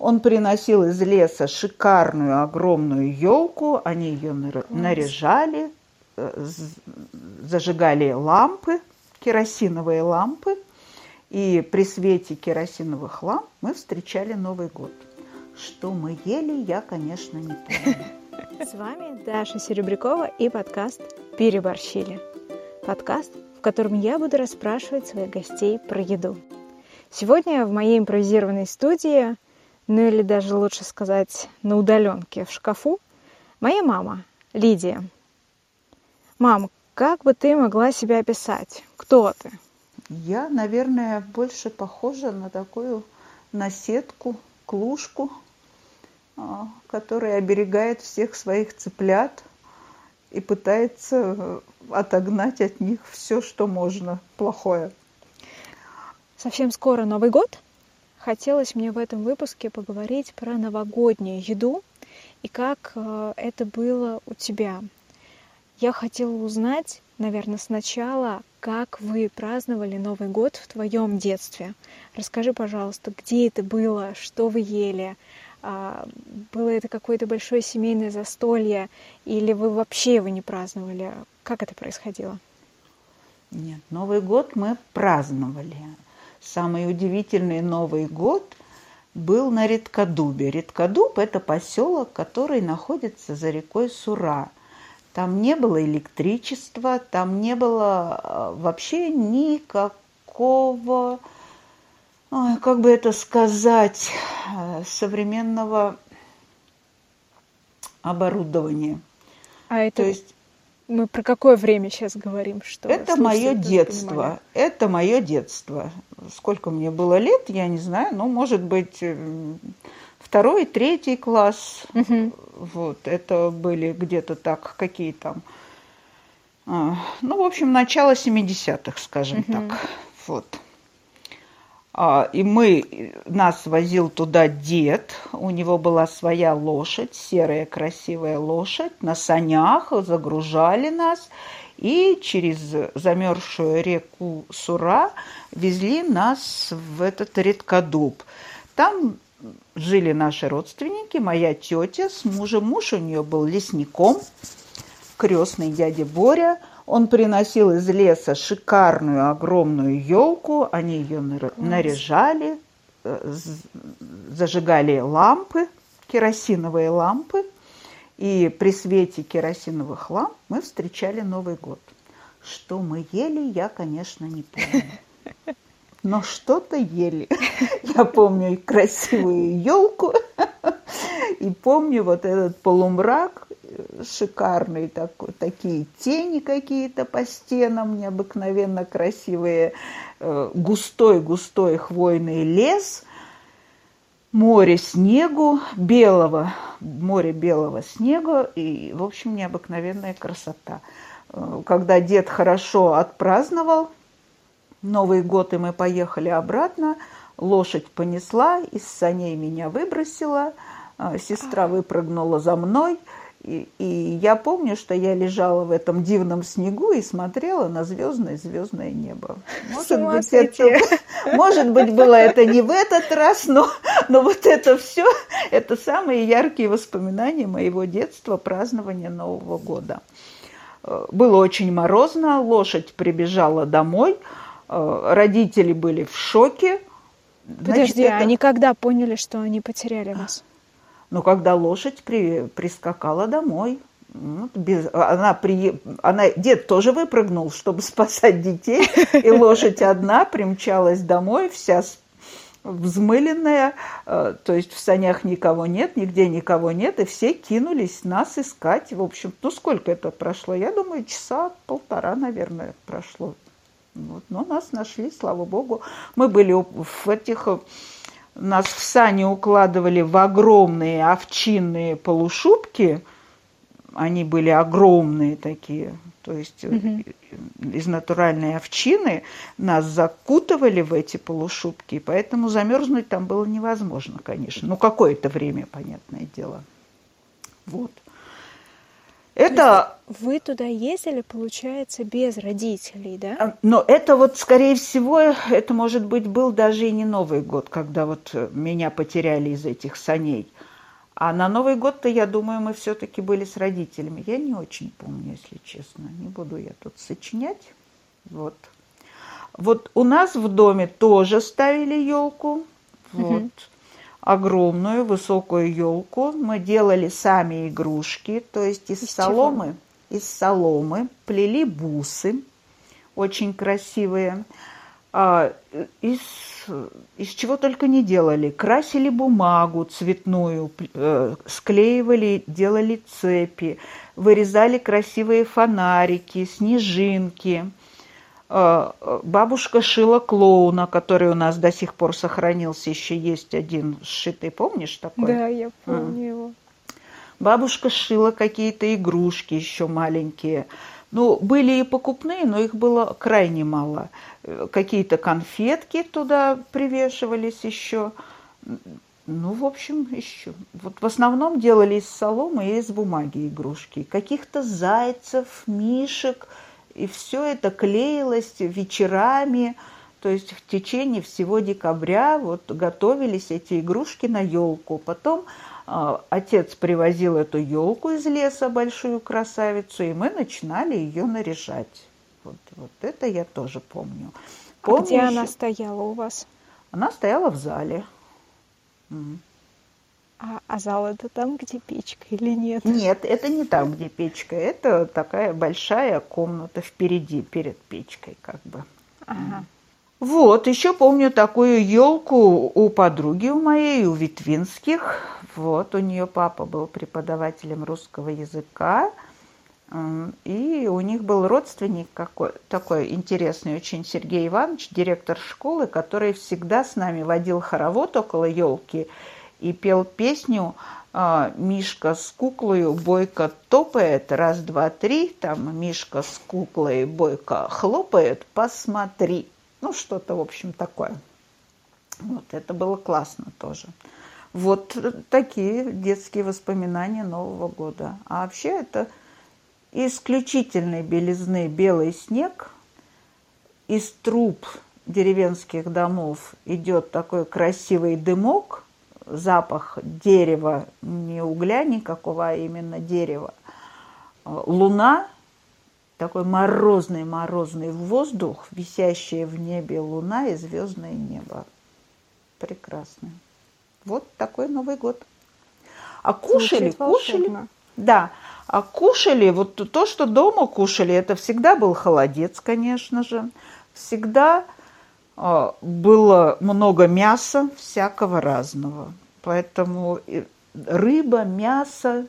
Он приносил из леса шикарную огромную елку, они ее наряжали, э, зажигали лампы, керосиновые лампы, и при свете керосиновых ламп мы встречали Новый год. Что мы ели, я, конечно, не помню. С вами Даша Серебрякова и подкаст «Переборщили». Подкаст, в котором я буду расспрашивать своих гостей про еду. Сегодня в моей импровизированной студии, ну или даже лучше сказать на удаленке в шкафу, моя мама Лидия. Мам, как бы ты могла себя описать? Кто ты? Я, наверное, больше похожа на такую наседку, клушку, а, которая оберегает всех своих цыплят и пытается э, отогнать от них все, что можно плохое. Совсем скоро Новый год. Хотелось мне в этом выпуске поговорить про новогоднюю еду и как э, это было у тебя. Я хотела узнать, наверное, сначала, как вы праздновали Новый год в твоем детстве. Расскажи, пожалуйста, где это было, что вы ели, а, было это какое-то большое семейное застолье, или вы вообще его не праздновали? Как это происходило? Нет, Новый год мы праздновали. Самый удивительный Новый год был на Редкодубе. Редкодуб – это поселок, который находится за рекой Сура – там не было электричества, там не было а, вообще никакого, как бы это сказать, э, современного оборудования. А это То есть мы про какое время сейчас говорим? Что это мое детство. Понимали? Это мое детство. Сколько мне было лет, я не знаю. Ну, может быть, второй, третий класс. Угу. Вот, это были где-то так, какие там, а, ну, в общем, начало 70-х, скажем угу. так. Вот. А, и мы, нас возил туда дед, у него была своя лошадь, серая красивая лошадь, на санях загружали нас и через замерзшую реку Сура везли нас в этот редкодуб. Там жили наши родственники, моя тетя с мужем. Муж у нее был лесником, крестный дядя Боря. Он приносил из леса шикарную огромную елку, они ее наряжали, э, зажигали лампы, керосиновые лампы. И при свете керосиновых ламп мы встречали Новый год. Что мы ели, я, конечно, не помню но что-то ели. Я помню красивую елку, и помню вот этот полумрак шикарный такой, такие тени какие-то по стенам необыкновенно красивые, густой-густой э, хвойный лес, море снегу, белого, море белого снега и, в общем, необыкновенная красота. Э, когда дед хорошо отпраздновал, Новый год, и мы поехали обратно. Лошадь понесла, из саней меня выбросила, сестра выпрыгнула за мной. И, и я помню, что я лежала в этом дивном снегу и смотрела на звездное звездное небо. Может быть, это, может быть, было это не в этот раз, но, но вот это все, это самые яркие воспоминания моего детства, празднования Нового года. Э, было очень морозно, лошадь прибежала домой – Э, родители были в шоке. Подожди, Значит, это... они когда поняли, что они потеряли вас? Ну, когда лошадь при, прискакала домой. Ну, без, она при, она, дед тоже выпрыгнул, чтобы спасать детей, и лошадь одна примчалась домой, вся взмыленная, э, то есть в санях никого нет, нигде никого нет, и все кинулись нас искать. В общем, ну сколько это прошло? Я думаю, часа полтора, наверное, прошло. Вот. Но нас нашли, слава богу. Мы были в этих... Нас в сани укладывали в огромные овчинные полушубки. Они были огромные такие. То есть угу. из натуральной овчины нас закутывали в эти полушубки. Поэтому замерзнуть там было невозможно, конечно. Ну, какое-то время, понятное дело. Вот. Это... Вы туда ездили, получается, без родителей, да? А, но это вот, скорее всего, это, может быть, был даже и не Новый год, когда вот меня потеряли из этих саней. А на Новый год-то, я думаю, мы все-таки были с родителями. Я не очень помню, если честно. Не буду я тут сочинять. Вот. Вот у нас в доме тоже ставили елку. Вот. Угу. Огромную, высокую елку. Мы делали сами игрушки, то есть из, из соломы. Чего? Из соломы плели бусы, очень красивые. А, из, из чего только не делали. Красили бумагу цветную, э, склеивали, делали цепи, вырезали красивые фонарики, снежинки. Э, бабушка шила клоуна, который у нас до сих пор сохранился. Еще есть один сшитый, помнишь такой? Да, я помню а. его. Бабушка шила какие-то игрушки еще маленькие. Ну, были и покупные, но их было крайне мало. Э, какие-то конфетки туда привешивались еще. Ну, в общем, еще. Вот в основном делали из соломы и из бумаги игрушки. Каких-то зайцев, мишек. И все это клеилось вечерами. То есть в течение всего декабря вот готовились эти игрушки на елку. Потом а, отец привозил эту елку из леса, большую красавицу, и мы начинали ее наряжать. Вот, вот это я тоже помню. помню а где еще... она стояла у вас? Она стояла в зале. А, а зал это там, где печка или нет? Нет, это не там, где печка. Это такая большая комната впереди, перед печкой, как бы. Ага. Вот, еще помню такую елку у подруги у моей, у Витвинских. Вот, у нее папа был преподавателем русского языка. И у них был родственник какой, такой интересный очень Сергей Иванович, директор школы, который всегда с нами водил хоровод около елки и пел песню а, Мишка с куклою бойко топает, раз, два, три, там Мишка с куклой бойко хлопает, посмотри. Ну, что-то, в общем, такое. Вот, это было классно тоже. Вот такие детские воспоминания Нового года. А вообще это исключительной белизны белый снег. Из труб деревенских домов идет такой красивый дымок, запах дерева, не угля никакого, а именно дерева. Луна такой морозный-морозный воздух, висящая в небе луна и звездное небо. Прекрасно. Вот такой Новый год. А кушали, кушали. Да, а кушали, вот то, что дома кушали, это всегда был холодец, конечно же. Всегда было много мяса, всякого разного. Поэтому рыба, мясо,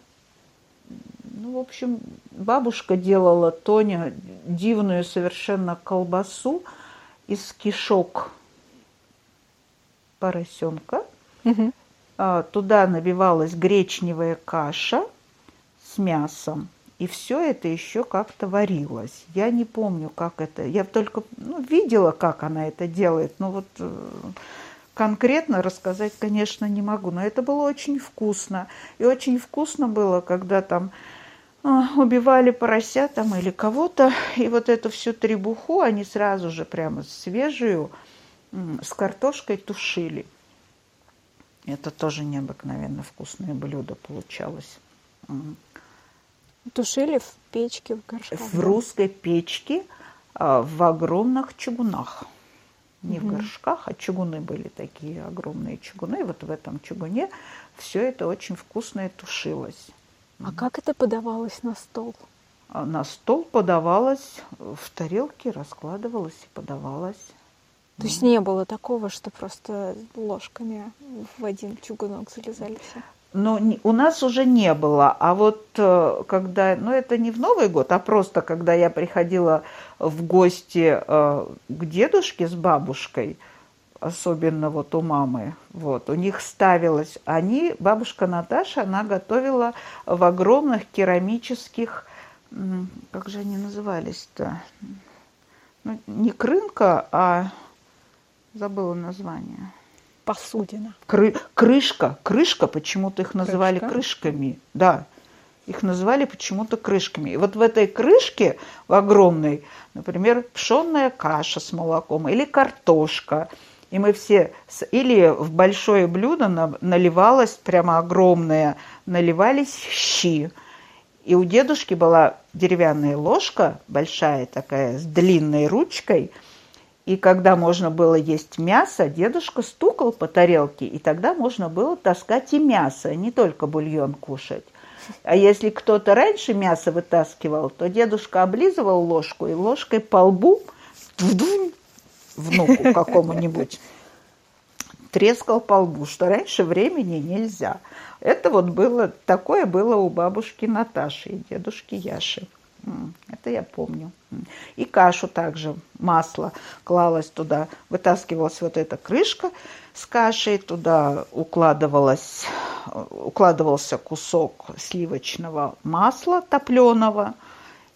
ну, в общем, бабушка делала Тоня дивную совершенно колбасу из кишок поросенка. Угу. Туда набивалась гречневая каша с мясом. И все это еще как-то варилось. Я не помню, как это. Я только ну, видела, как она это делает. Но вот э, конкретно рассказать, конечно, не могу. Но это было очень вкусно. И очень вкусно было, когда там а, убивали порося там или кого-то, и вот эту всю требуху они сразу же прямо свежую с картошкой тушили. Это тоже необыкновенно вкусное блюдо получалось. Тушили в печке, в горшках? В да? русской печке а, в огромных чугунах. Не угу. в горшках, а чугуны были такие огромные чугуны. И вот в этом чугуне все это очень вкусное тушилось. А как это подавалось на стол? А на стол подавалось в тарелке, раскладывалось и подавалось. То есть не было такого, что просто ложками в один чугунок залезали все? Ну, у нас уже не было. А вот э, когда, ну это не в Новый год, а просто когда я приходила в гости э, к дедушке с бабушкой, особенно вот у мамы, вот, у них ставилось, они, бабушка Наташа, она готовила в огромных керамических, как же они назывались-то, ну, не крынка, а забыла название. Посудина. Кры, крышка, крышка, почему-то их называли крышка? крышками, да. их называли почему-то крышками. И вот в этой крышке, в огромной, например, пшенная каша с молоком или картошка. И мы все, или в большое блюдо наливалось, прямо огромное, наливались щи. И у дедушки была деревянная ложка, большая такая, с длинной ручкой. И когда можно было есть мясо, дедушка стукал по тарелке, и тогда можно было таскать и мясо, не только бульон кушать. А если кто-то раньше мясо вытаскивал, то дедушка облизывал ложку и ложкой по лбу внуку какому-нибудь трескал по лбу, что раньше времени нельзя. Это вот было, такое было у бабушки Наташи и дедушки Яши. Это я помню. И кашу также, масло клалось туда, вытаскивалась вот эта крышка с кашей, туда укладывалось, укладывался кусок сливочного масла топленого,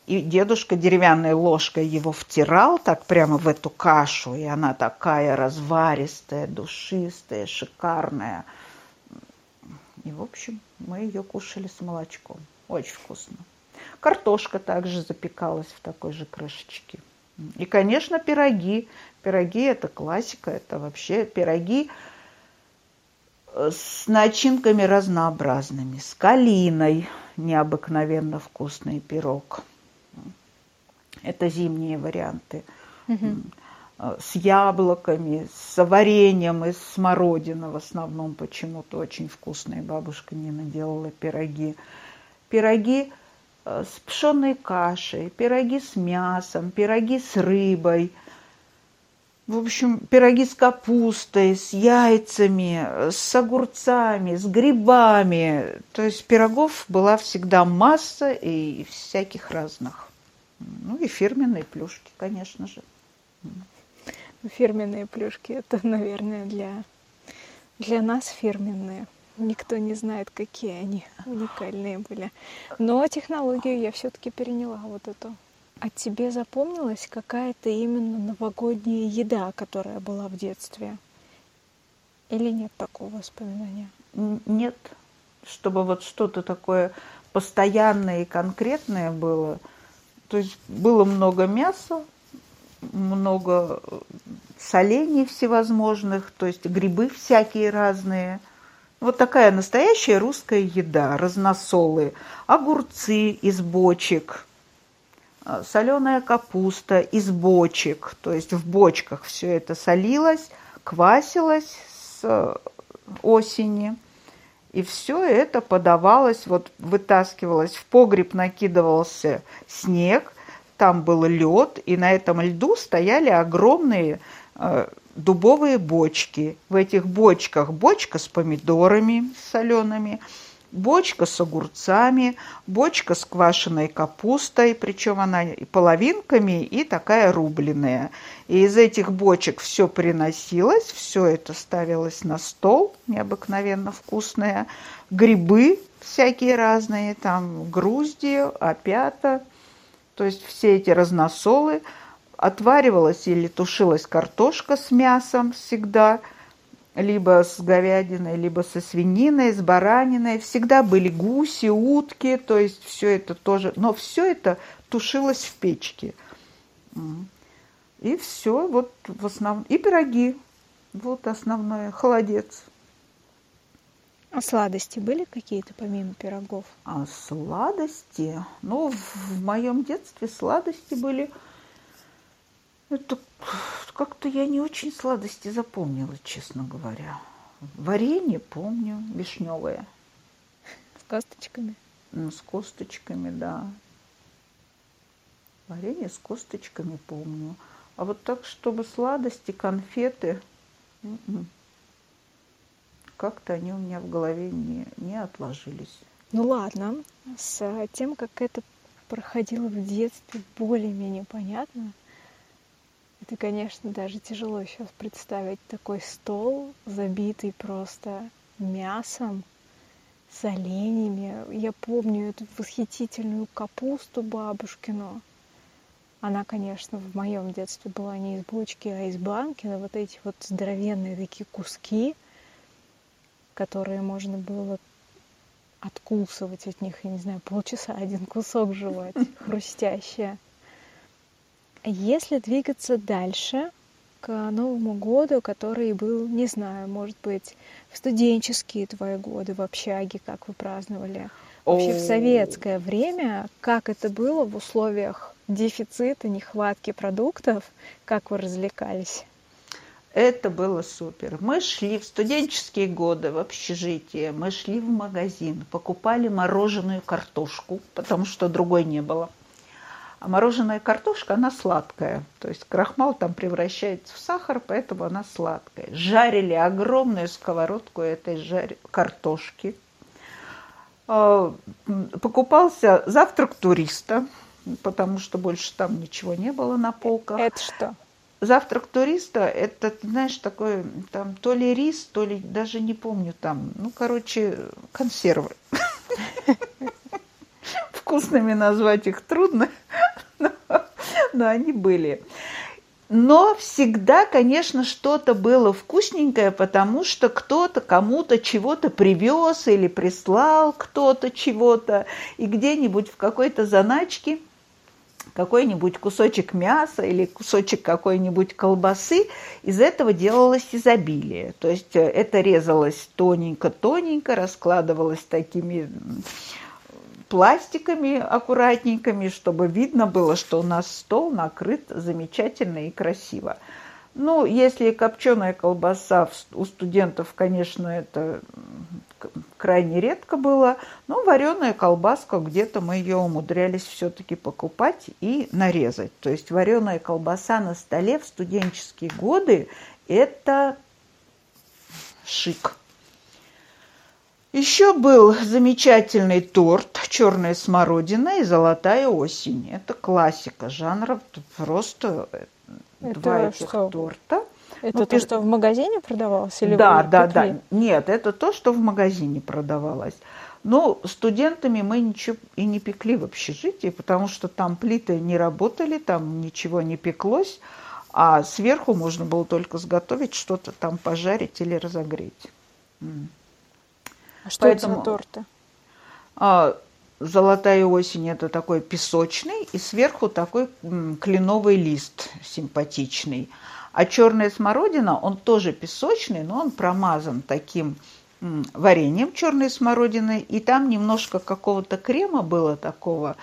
и дедушка деревянной ложкой его втирал так прямо в эту кашу, и она такая разваристая, душистая, шикарная. И, в общем, мы ее кушали с молочком. Очень вкусно. Картошка также запекалась в такой же крышечке. И, конечно, пироги. Пироги – это классика, это вообще пироги э, с начинками разнообразными. С калиной необыкновенно вкусный пирог. Это зимние варианты. Угу. С яблоками, с вареньем из смородины в основном почему-то очень вкусные. Бабушка Нина делала пироги. Пироги – Э, с пшенной кашей, пироги с мясом, пироги с рыбой. В общем, пироги с капустой, с яйцами, с огурцами, с грибами. То есть пирогов была всегда масса и всяких разных. Ну и фирменные плюшки, конечно же. Фирменные плюшки это, наверное, для, для нас фирменные. Никто не знает, какие они уникальные были. Но технологию я все-таки переняла вот эту. А тебе запомнилась какая-то именно новогодняя еда, которая была в детстве? Или нет такого воспоминания? Нет. Чтобы вот что-то такое постоянное и конкретное было. То есть было много мяса, много солений всевозможных, то есть грибы всякие разные – вот такая настоящая русская еда, разносолы, огурцы из бочек, а, соленая капуста из бочек, то есть в бочках все это солилось, квасилось с э, осени, и все это подавалось, вот вытаскивалось в погреб, накидывался снег, там был лед, и на этом льду стояли огромные э, дубовые бочки. В этих бочках бочка с помидорами солеными, бочка с огурцами, бочка с квашеной капустой, причем она и половинками, и такая рубленная. И из этих бочек все приносилось, все это ставилось на стол, необыкновенно вкусное. Грибы всякие разные, там грузди, опята, то есть все эти разносолы – отваривалась или тушилась картошка с мясом всегда, либо с говядиной, либо со свининой, с бараниной. Всегда были гуси, утки, то есть все это тоже, но все это тушилось в печке. И все, вот в основном, и пироги, вот основное, холодец. А сладости были какие-то помимо пирогов? А сладости? Ну, в моем детстве сладости были это как-то я не очень сладости запомнила, честно говоря. Варенье помню, вишневое. С косточками? Ну, с косточками, да. Варенье с косточками помню. А вот так, чтобы сладости, конфеты, м-м. как-то они у меня в голове не, не отложились. Ну ладно, с тем, как это проходило в детстве, более-менее понятно – это, конечно, даже тяжело сейчас представить такой стол, забитый просто мясом, с оленями. Я помню эту восхитительную капусту бабушкину. Она, конечно, в моем детстве была не из бочки, а из банки, но вот эти вот здоровенные такие куски, которые можно было откусывать от них, я не знаю, полчаса один кусок жевать, хрустящее. Если двигаться дальше, к Новому году, который был, не знаю, может быть, в студенческие твои годы в общаге, как вы праздновали, вообще в советское время, как это было в условиях дефицита, нехватки продуктов, как вы развлекались? Это было супер. Мы шли в студенческие годы в общежитие, мы шли в магазин, покупали мороженую картошку, потому что другой не было. А мороженая картошка, она сладкая. То есть крахмал там превращается в сахар, поэтому она сладкая. Жарили огромную сковородку этой жар... картошки. А, покупался завтрак туриста, потому что больше там ничего не было на полках. Это что? Завтрак туриста – это, знаешь, такой, там, то ли рис, то ли, даже не помню, там, ну, короче, консервы. Вкусными назвать их трудно, но, но они были. Но всегда, конечно, что-то было вкусненькое, потому что кто-то кому-то чего-то привез или прислал кто-то чего-то, и где-нибудь в какой-то заначке – какой-нибудь кусочек мяса или кусочек какой-нибудь колбасы, из этого делалось изобилие. То есть э, это резалось тоненько-тоненько, раскладывалось такими пластиками аккуратненькими, чтобы видно было, что у нас стол накрыт замечательно и красиво. Ну, если копченая колбаса у студентов, конечно, это крайне редко было, но вареная колбаска, где-то мы ее умудрялись все-таки покупать и нарезать. То есть вареная колбаса на столе в студенческие годы – это шик. Еще был замечательный торт «Черная смородина» и «Золотая осень». Это классика жанра, просто это два этих что? торта – это ну, то, что в магазине продавалось? Или да, да, да. Нет, это то, что в магазине продавалось. Но студентами мы ничего и не пекли в общежитии, потому что там плиты не работали, там ничего не пеклось, а сверху можно было только сготовить что-то там пожарить или разогреть. А что Поэтому, это за торты? А, Золотая осень это такой песочный, и сверху такой кленовый лист симпатичный. А черная смородина, он тоже песочный, но он промазан таким вареньем черной смородины, и там немножко какого-то крема было такого,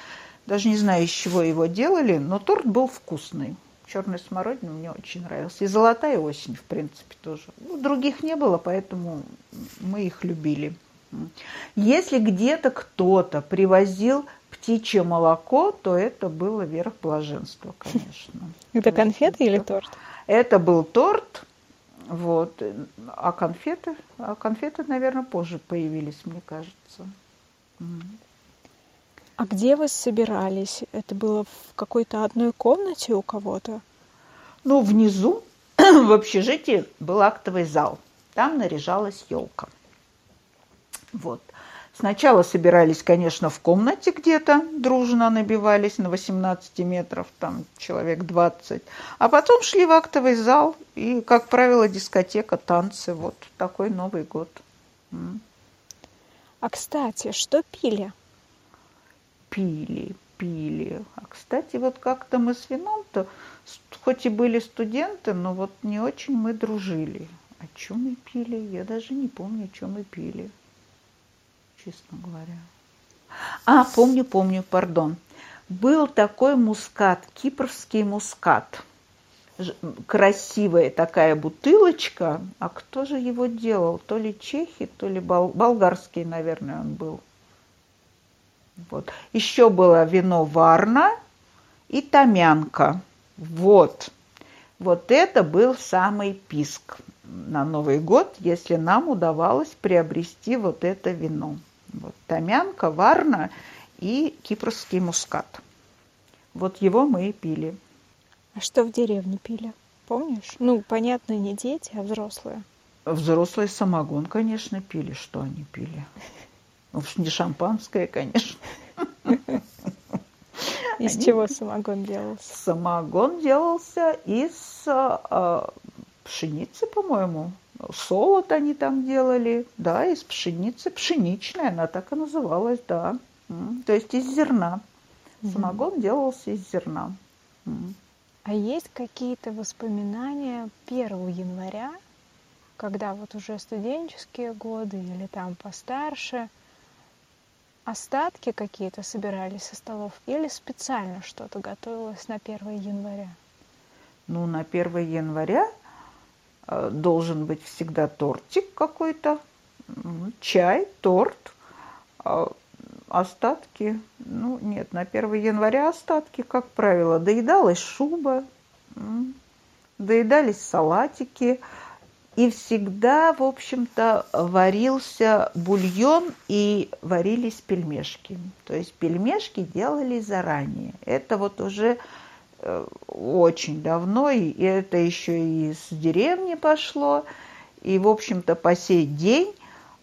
даже не знаю, из чего его делали, но торт был вкусный. Черная смородина мне очень нравился. И золотая осень, в принципе, тоже. Ну, других не было, поэтому мы их любили. Если где-то кто-то привозил птичье молоко, то это было верх блаженства, конечно. Это конфеты или торт? Это был торт, вот, а конфеты, а конфеты, наверное, позже появились, мне кажется. А где вы собирались? Это было в какой-то одной комнате у кого-то? Ну, внизу в общежитии был актовый зал. Там наряжалась елка. Вот. Сначала собирались, конечно, в комнате где-то, дружно набивались на 18 метров, там человек 20. А потом шли в актовый зал, и, как правило, дискотека, танцы. Вот такой Новый год. А, кстати, что пили? Пили, пили. А, кстати, вот как-то мы с вином-то, хоть и были студенты, но вот не очень мы дружили. О чем мы пили? Я даже не помню, о чем мы пили честно говоря. А, помню, помню, пардон. Был такой мускат, кипрский мускат. Красивая такая бутылочка. А кто же его делал? То ли чехи, то ли бол... болгарский, наверное, он был. Вот. Еще было вино Варна и Томянка. Вот. Вот это был самый писк на Новый год, если нам удавалось приобрести вот это вино. Вот, томянка, варна и кипрский мускат. Вот его мы и пили. А что в деревне пили? Помнишь? Ну, понятно, не дети, а взрослые. Взрослые самогон, конечно, пили. Что они пили? Ну, не шампанское, конечно. Из они... чего самогон делался? Самогон делался из э, пшеницы, по-моему. Солод они там делали, да, из пшеницы. Пшеничная, она так и называлась, да. То есть из зерна. Самогон делался из зерна. А есть какие-то воспоминания 1 января, когда вот уже студенческие годы или там постарше, остатки какие-то собирались со столов или специально что-то готовилось на 1 января? Ну, на 1 января должен быть всегда тортик какой-то, чай, торт, а остатки, ну нет, на 1 января остатки, как правило, доедалась шуба, доедались салатики, и всегда, в общем-то, варился бульон и варились пельмешки. То есть пельмешки делали заранее. Это вот уже э, очень давно, и это еще и с деревни пошло. И, в общем-то, по сей день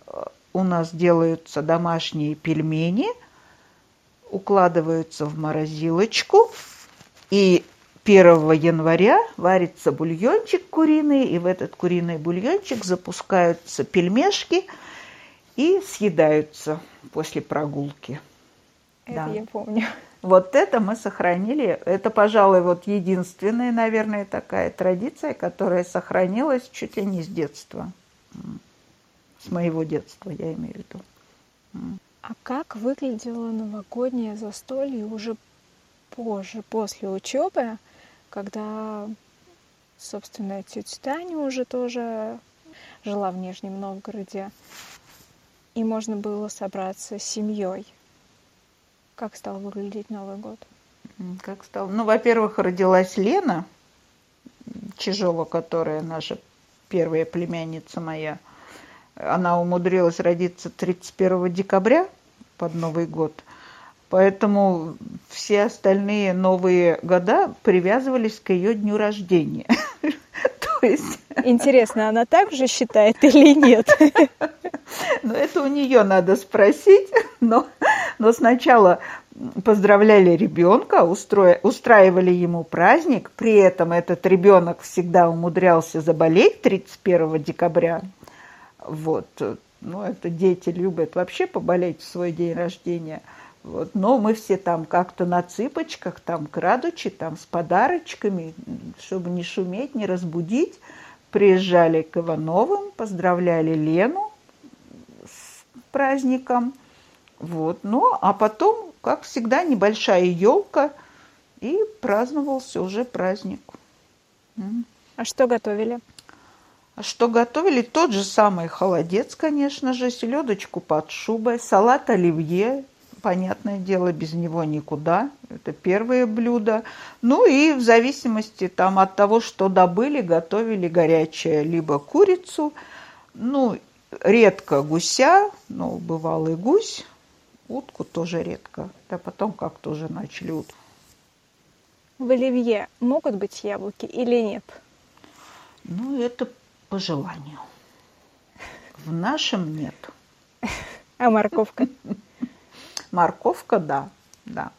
э, у нас делаются домашние пельмени, укладываются в морозилочку, и 1 января варится бульончик куриный, и в этот куриный бульончик запускаются пельмешки и съедаются после прогулки. Это да. я помню. Вот это мы сохранили. Это, пожалуй, вот единственная, наверное, такая традиция, которая сохранилась чуть ли не с детства. С моего детства, я имею в виду. А как выглядело новогоднее застолье уже позже, после учебы? когда, собственно, тетя Таня уже тоже жила в Нижнем Новгороде, и можно было собраться с семьей. Как стал выглядеть Новый год? Как стал? Ну, во-первых, родилась Лена Чижова, которая наша первая племянница моя. Она умудрилась родиться 31 декабря под Новый год – Поэтому все остальные новые года привязывались к ее дню рождения. То есть... Интересно, она так же считает или нет? Ну, это у нее надо спросить, но, но сначала поздравляли ребенка, устроя, устраивали ему праздник, при этом этот ребенок всегда умудрялся заболеть 31 декабря. Вот. Ну, это дети любят вообще поболеть в свой день рождения – вот. Но мы все там как-то на цыпочках, там крадучи, там с подарочками, чтобы не шуметь, не разбудить, приезжали к Ивановым, поздравляли Лену с праздником. Вот. Ну, а потом, как всегда, небольшая елка, и праздновался уже праздник. А что готовили? А что готовили? Тот же самый холодец, конечно же, селедочку под шубой, салат оливье, понятное дело, без него никуда. Это первое блюдо. Ну и в зависимости там от того, что добыли, готовили горячее либо курицу, ну, редко гуся, ну, бывалый гусь, утку тоже редко. Да потом как-то уже начали утку. В оливье могут быть яблоки или нет? Ну, это по желанию. В нашем нет. А морковка? Морковка, да, да.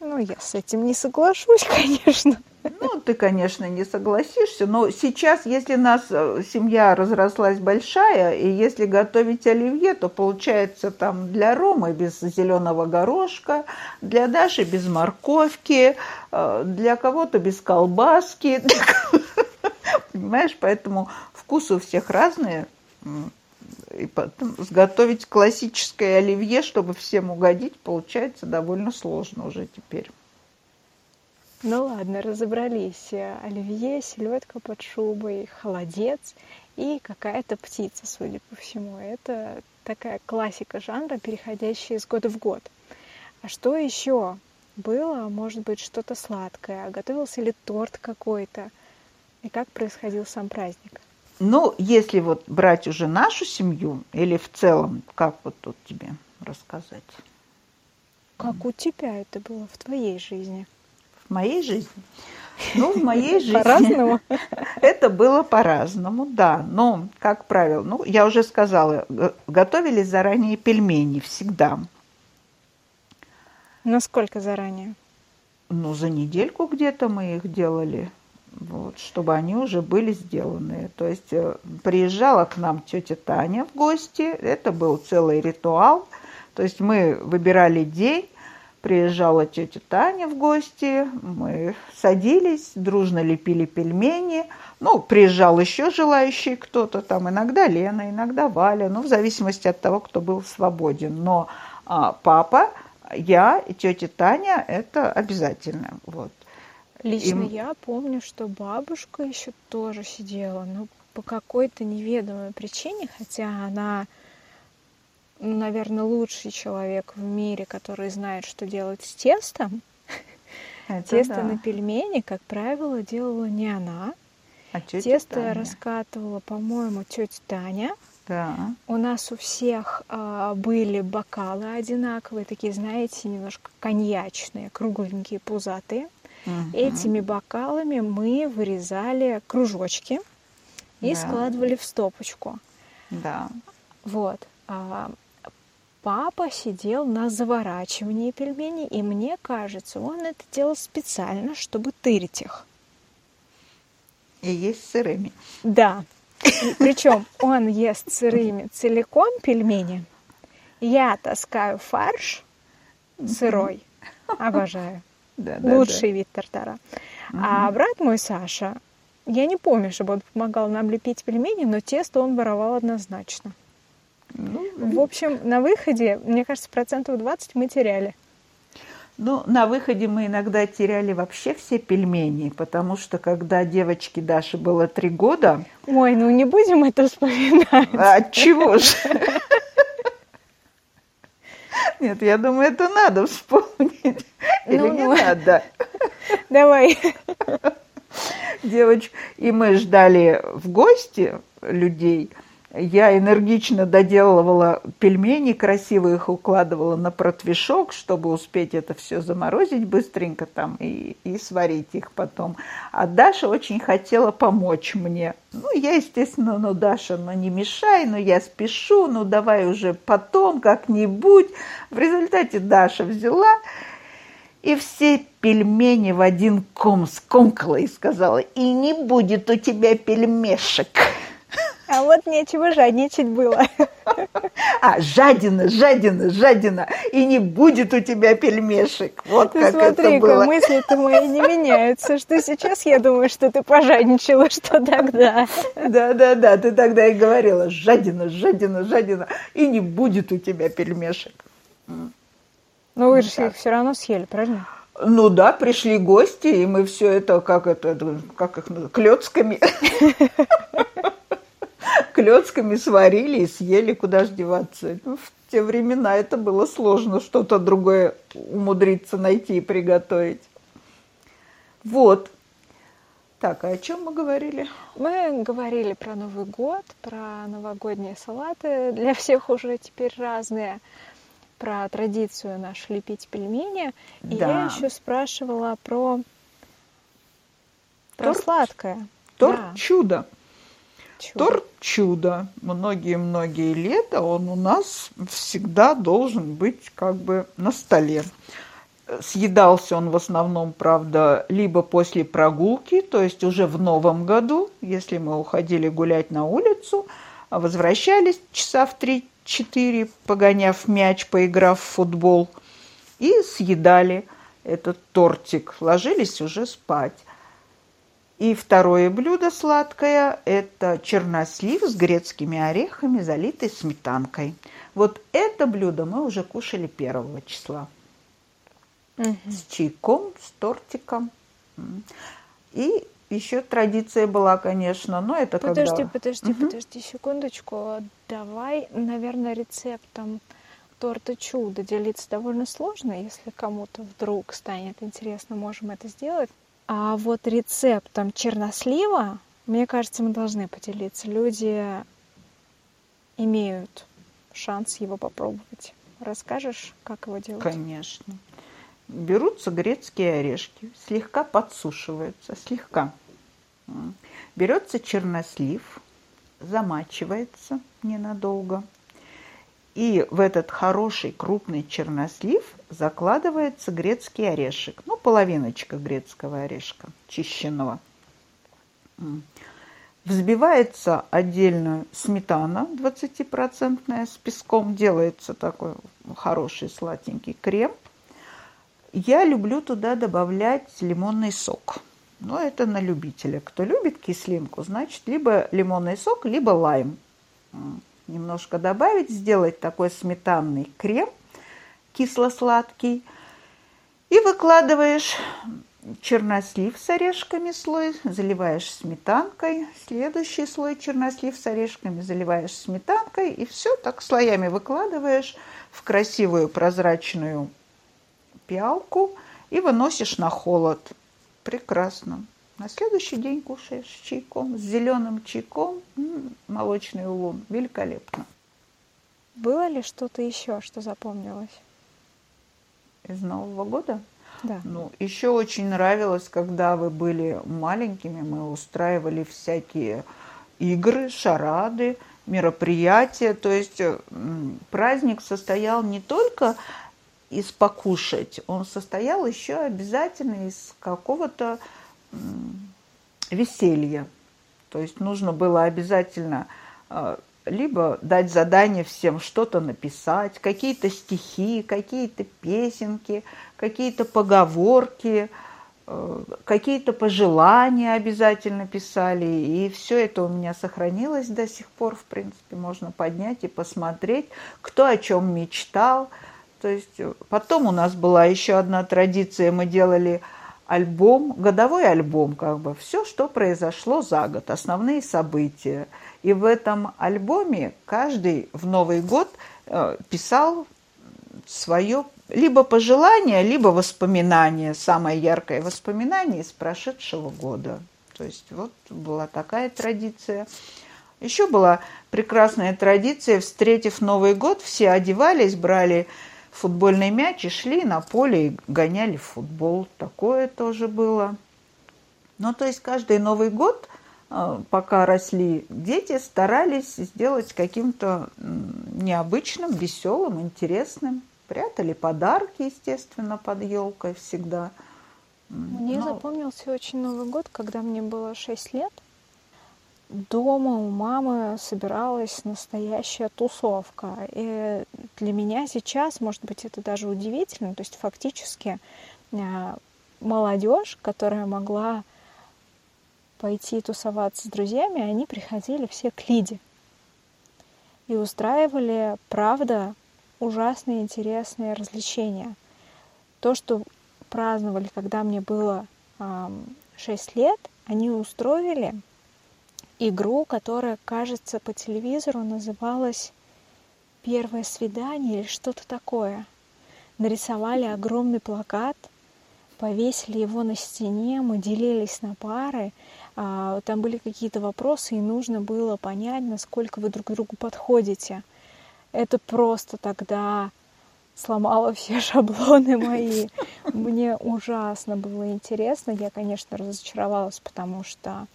Ну, я с этим не соглашусь, конечно. Ну, ты, конечно, не согласишься, но сейчас, если нас э, семья разрослась большая, и если готовить оливье, то получается там для Ромы без зеленого горошка, для Даши без морковки, э, для кого-то без колбаски. Понимаешь, поэтому вкусы у всех разные и потом сготовить классическое оливье, чтобы всем угодить, получается довольно сложно уже теперь. Ну ладно, разобрались. Оливье, селедка под шубой, холодец и какая-то птица, судя по всему. Это такая классика жанра, переходящая из года в год. А что еще было? Может быть, что-то сладкое? Готовился ли торт какой-то? И как происходил сам праздник? Ну, если вот брать уже нашу семью или в целом, как вот тут тебе рассказать? Как у тебя это было в твоей жизни? В моей жизни? Ну, в моей жизни... По-разному? Это было по-разному, да. Но, как правило, ну, я уже сказала, готовили заранее пельмени всегда. Насколько заранее? Ну, за недельку где-то мы их делали вот, чтобы они уже были сделаны. То есть э, приезжала к нам тетя Таня в гости, это был целый ритуал. То есть мы выбирали день, приезжала тетя Таня в гости, мы садились, дружно лепили пельмени. Ну, приезжал еще желающий кто-то, там иногда Лена, иногда Валя, ну, в зависимости от того, кто был свободен. Но а, папа, я и тетя Таня – это обязательно. Вот. Лично и... я помню, что бабушка еще тоже сидела, но по какой-то неведомой причине, хотя она ну, наверное, лучший человек в мире, который знает, что делать с тестом. Это Тесто да. на пельмени, как правило, делала не она. А Тесто Таня. раскатывала, по-моему, тетя Таня. Да. У нас у всех а, были бокалы одинаковые, такие, знаете, немножко коньячные, кругленькие, пузатые. Угу. Этими бокалами мы вырезали кружочки и да. складывали в стопочку. Да. Вот. А, папа сидел на заворачивании пельменей, и мне кажется, он это делал специально, чтобы тырить их. И есть сырыми. Да. причем он ест сырыми целиком пельмени. Я таскаю фарш сырой. Обожаю. Да, да, Лучший да. вид тартара. Угу. А брат мой Саша, я не помню, чтобы он помогал нам лепить пельмени, но тесто он воровал однозначно. Ну, в общем, на выходе, мне кажется, процентов 20 мы теряли. Ну, на выходе мы иногда теряли вообще все пельмени, потому что когда девочке Даше было три года... Ой, ну не будем это вспоминать. А чего же? Нет, я думаю, это надо вспомнить. Или ну, не ну. надо? Давай. Девочка, и мы ждали в гости людей – я энергично доделывала пельмени, красиво их укладывала на протвишок, чтобы успеть это все заморозить быстренько там и, и сварить их потом. А Даша очень хотела помочь мне. Ну, я, естественно, ну, Даша, ну, не мешай, ну, я спешу, ну, давай уже потом как-нибудь. В результате Даша взяла и все пельмени в один ком скомкала и сказала, и не будет у тебя пельмешек. А вот нечего жадничать было. А, жадина, жадина, жадина. И не будет у тебя пельмешек. Вот ты как смотри, это было. мысли-то мои не меняются. Что сейчас я думаю, что ты пожадничала, что тогда. Да-да-да, ты тогда и говорила, жадина, жадина, жадина. И не будет у тебя пельмешек. Но вы же их все равно съели, правильно? Ну да, пришли гости, и мы все это, как это, как их называют, клетками клетками сварили и съели, куда ж деваться. Ну, в те времена это было сложно что-то другое умудриться найти и приготовить. Вот. Так, а о чем мы говорили? Мы говорили про Новый год, про новогодние салаты. Для всех уже теперь разные. Про традицию наш лепить пельмени. И да. я еще спрашивала про, про торт, сладкое. Торт да. чудо. Чудо. Торт чудо. Многие-многие лета он у нас всегда должен быть как бы на столе. Съедался он в основном, правда, либо после прогулки, то есть уже в новом году, если мы уходили гулять на улицу, а возвращались часа в 3-4, погоняв мяч, поиграв в футбол, и съедали этот тортик, ложились уже спать. И второе блюдо сладкое – это чернослив с грецкими орехами, залитый сметанкой. Вот это блюдо мы уже кушали первого числа. Угу. С чайком, с тортиком. И еще традиция была, конечно, но это подожди, когда... Подожди, угу. подожди, секундочку. Давай, наверное, рецептом торта чудо делиться довольно сложно. Если кому-то вдруг станет интересно, можем это сделать. А вот рецептом чернослива, мне кажется, мы должны поделиться. Люди имеют шанс его попробовать. Расскажешь, как его делать? Конечно. Берутся грецкие орешки, слегка подсушиваются, слегка. Берется чернослив, замачивается ненадолго – и в этот хороший крупный чернослив закладывается грецкий орешек. Ну, половиночка грецкого орешка, чищенного. Взбивается отдельно сметана 20% с песком, делается такой хороший сладенький крем. Я люблю туда добавлять лимонный сок. Но это на любителя. Кто любит кислинку, значит, либо лимонный сок, либо лайм. Немножко добавить, сделать такой сметанный крем кисло-сладкий. И выкладываешь чернослив с орешками слой, заливаешь сметанкой, следующий слой чернослив с орешками заливаешь сметанкой, и все так слоями выкладываешь в красивую прозрачную пиалку и выносишь на холод. Прекрасно. На следующий день кушаешь чайком, с зеленым чайком, молочный улун. Великолепно. Было ли что-то еще, что запомнилось? Из Нового года? Да. Ну, еще очень нравилось, когда вы были маленькими, мы устраивали всякие игры, шарады, мероприятия. То есть праздник состоял не только из покушать, он состоял еще обязательно из какого-то веселья. То есть нужно было обязательно а, либо дать задание всем что-то написать, какие-то стихи, какие-то песенки, какие-то поговорки, э, какие-то пожелания обязательно писали. И все это у меня сохранилось до сих пор, в принципе, можно поднять и посмотреть, кто о чем мечтал. То есть э, потом у нас была еще одна традиция, мы делали альбом, годовой альбом, как бы, все, что произошло за год, основные события – и в этом альбоме каждый в Новый год э, писал свое либо пожелание, либо воспоминание, самое яркое воспоминание из прошедшего года. То есть вот была такая традиция. Еще была прекрасная традиция, встретив Новый год, все одевались, брали футбольный мяч и шли на поле и гоняли футбол. Такое тоже было. Ну, то есть каждый Новый год а, пока росли дети, старались сделать каким-то необычным, веселым, интересным. Прятали подарки, естественно, под елкой всегда. Мне Но... запомнился очень Новый год, когда мне было 6 лет. Дома у мамы собиралась настоящая тусовка. И для меня сейчас, может быть, это даже удивительно. То есть фактически а, молодежь, которая могла пойти тусоваться с друзьями, они приходили все к Лиде. И устраивали, правда, ужасные интересные развлечения. То, что праздновали, когда мне было э, 6 лет, они устроили игру, которая, кажется, по телевизору называлась «Первое свидание» или что-то такое. Нарисовали огромный плакат, повесили его на стене, мы делились на пары, а, там были какие-то вопросы, и нужно было понять, насколько вы друг к другу подходите. Это просто тогда сломало все шаблоны мои. Мне ужасно было интересно. Я, конечно, разочаровалась, потому что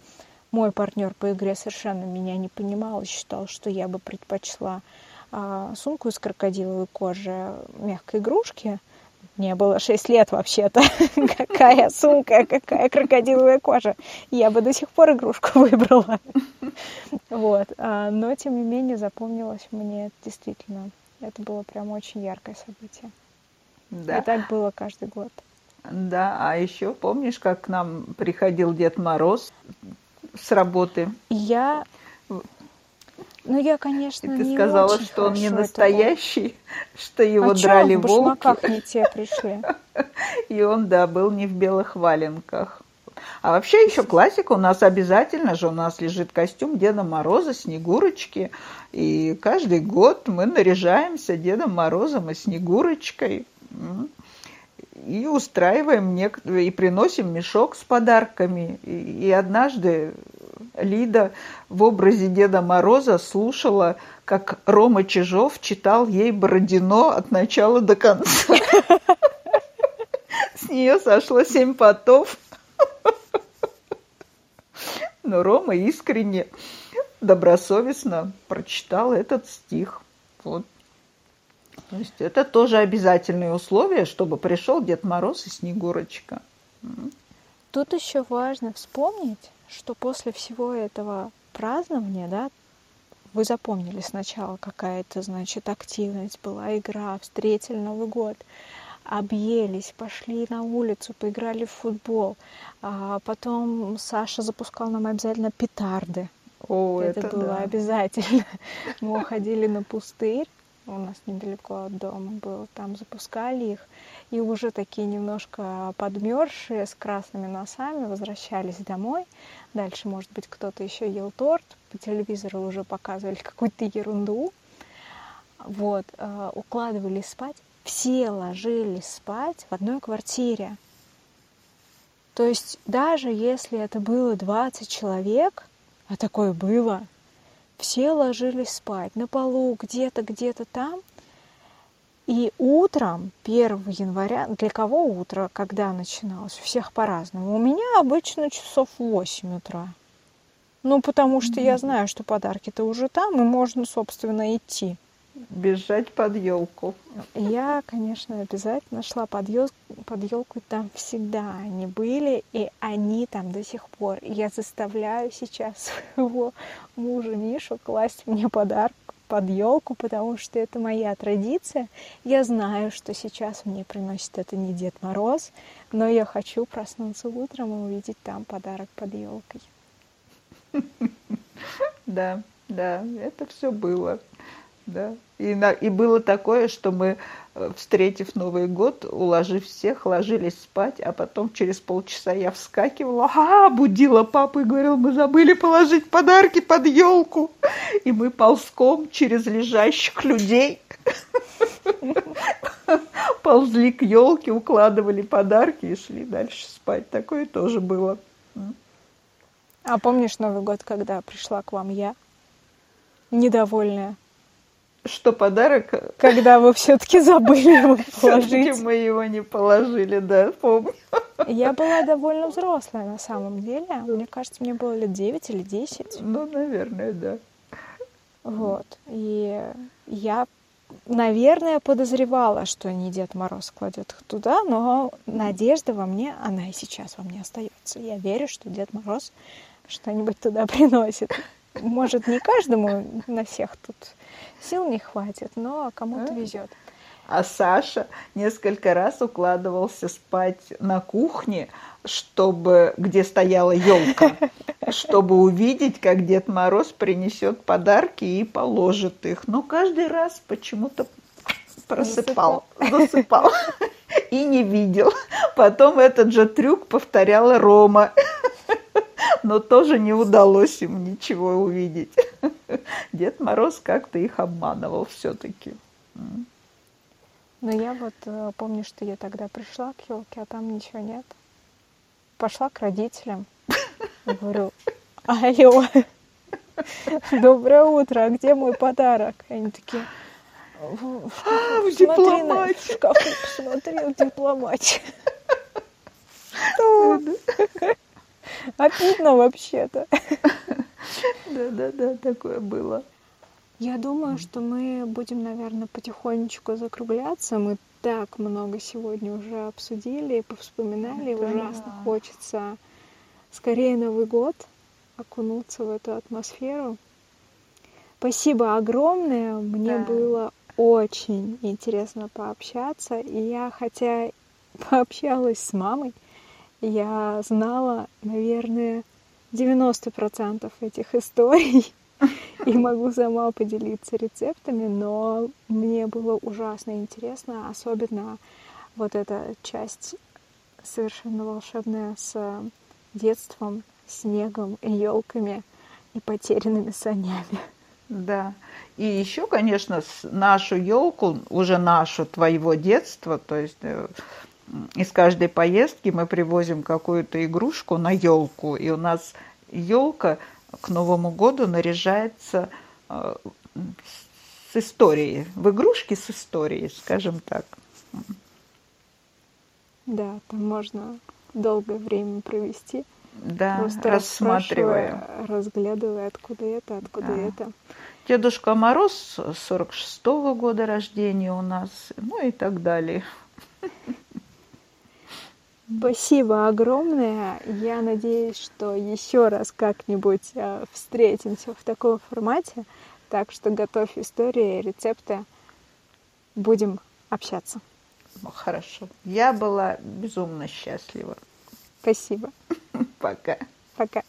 мой партнер по игре совершенно меня не понимал и считал, что я бы предпочла а, сумку из крокодиловой кожи мягкой игрушки, мне было 6 лет вообще-то. какая сумка, какая крокодиловая кожа. Я бы до сих пор игрушку выбрала. вот. А, но, тем не менее, запомнилось мне действительно. Это было прям очень яркое событие. Да. И так было каждый год. Да, а еще помнишь, как к нам приходил Дед Мороз с работы? Я ну, я, конечно, И ты не сказала, очень что он не настоящий, этого. что его а драли в волки. не те пришли. И он, да, был не в белых валенках. А вообще еще классика у нас обязательно же у нас лежит костюм Деда Мороза, Снегурочки. И каждый год мы наряжаемся Дедом Морозом и Снегурочкой. И устраиваем некоторые, и приносим мешок с подарками. И, и однажды Лида в образе Деда Мороза слушала, как Рома Чижов читал ей Бородино от начала до конца. С нее сошло семь потов. Но Рома искренне, добросовестно прочитал этот стих. Вот. То есть это тоже обязательное условие, чтобы пришел Дед Мороз и Снегурочка. Тут еще важно вспомнить, что после всего этого празднования, да, вы запомнили сначала какая-то, значит, активность была, игра, встретили Новый год, объелись, пошли на улицу, поиграли в футбол. А потом Саша запускал нам обязательно петарды. О, это, это было да. обязательно. Мы уходили на пустырь, у нас недалеко от дома был, там запускали их, и уже такие немножко подмерзшие с красными носами возвращались домой. Дальше, может быть, кто-то еще ел торт, по телевизору уже показывали какую-то ерунду. Вот, э, укладывались спать, все ложились спать в одной квартире. То есть даже если это было 20 человек, а такое было, все ложились спать на полу, где-то, где-то там. И утром, 1 января, для кого утро, когда начиналось? У всех по-разному. У меня обычно часов 8 утра. Ну, потому что я знаю, что подарки-то уже там, и можно, собственно, идти. Бежать под елку. Я, конечно, обязательно шла под, ел... под елку, там всегда они были, и они там до сих пор. И я заставляю сейчас своего мужа Мишу класть мне подарок под елку, потому что это моя традиция. Я знаю, что сейчас мне приносит это не Дед Мороз, но я хочу проснуться утром и увидеть там подарок под елкой. Да, да, это все было. Да. И, на, и было такое, что мы, э, встретив Новый год, уложив всех, ложились спать, а потом через полчаса я вскакивала, а, будила папу и говорила, мы забыли положить подарки под елку. И мы ползком через лежащих людей ползли к елке, укладывали подарки и шли дальше спать. Такое тоже было. А помнишь Новый год, когда пришла к вам я, недовольная? Что подарок? Когда вы все-таки забыли его положить. мы его не положили, да, помню. Я была довольно взрослая на самом деле. Мне кажется, мне было лет 9 или 10. Ну, наверное, да. Вот. И я, наверное, подозревала, что не Дед Мороз кладет их туда, но надежда во мне, она и сейчас во мне остается. Я верю, что Дед Мороз что-нибудь туда приносит. Может, не каждому на всех тут сил не хватит, но кому-то везет. А Саша несколько раз укладывался спать на кухне, чтобы, где стояла елка, чтобы увидеть, как Дед Мороз принесет подарки и положит их. Но каждый раз почему-то просыпал, засыпал и не видел. Потом этот же трюк повторяла Рома но тоже не удалось им ничего увидеть. Дед Мороз как-то их обманывал все-таки. Но я вот э, помню, что я тогда пришла к елке, а там ничего нет. Пошла к родителям. Говорю, алло, доброе утро, а где мой подарок? Они такие, в, а, на в шкафу, посмотри, в дипломате. Обидно вообще-то. Да-да-да, такое было. Я думаю, что мы будем, наверное, потихонечку закругляться. Мы так много сегодня уже обсудили, повспоминали. Да. Ужасно хочется скорее Новый год окунуться в эту атмосферу. Спасибо огромное. Мне да. было очень интересно пообщаться. И я, хотя пообщалась с мамой, я знала, наверное, 90% этих историй и могу сама поделиться рецептами, но мне было ужасно интересно, особенно вот эта часть совершенно волшебная с детством, снегом, елками и потерянными санями. Да. И еще, конечно, нашу елку, уже нашу твоего детства, то есть э, из каждой поездки мы привозим какую-то игрушку на елку, и у нас елка к Новому году наряжается э, с историей, в игрушке с историей, скажем так. Да, там можно долгое время провести. Да, Просто рассматривая. Разглядывая, откуда это, откуда да. это. Дедушка Мороз 46-го года рождения у нас, ну и так далее. Спасибо огромное. Я надеюсь, что еще раз как-нибудь э, встретимся в таком формате. Так что готовь истории, рецепты. Будем общаться. Хорошо. Я была безумно счастлива. Спасибо. Пока. Пока.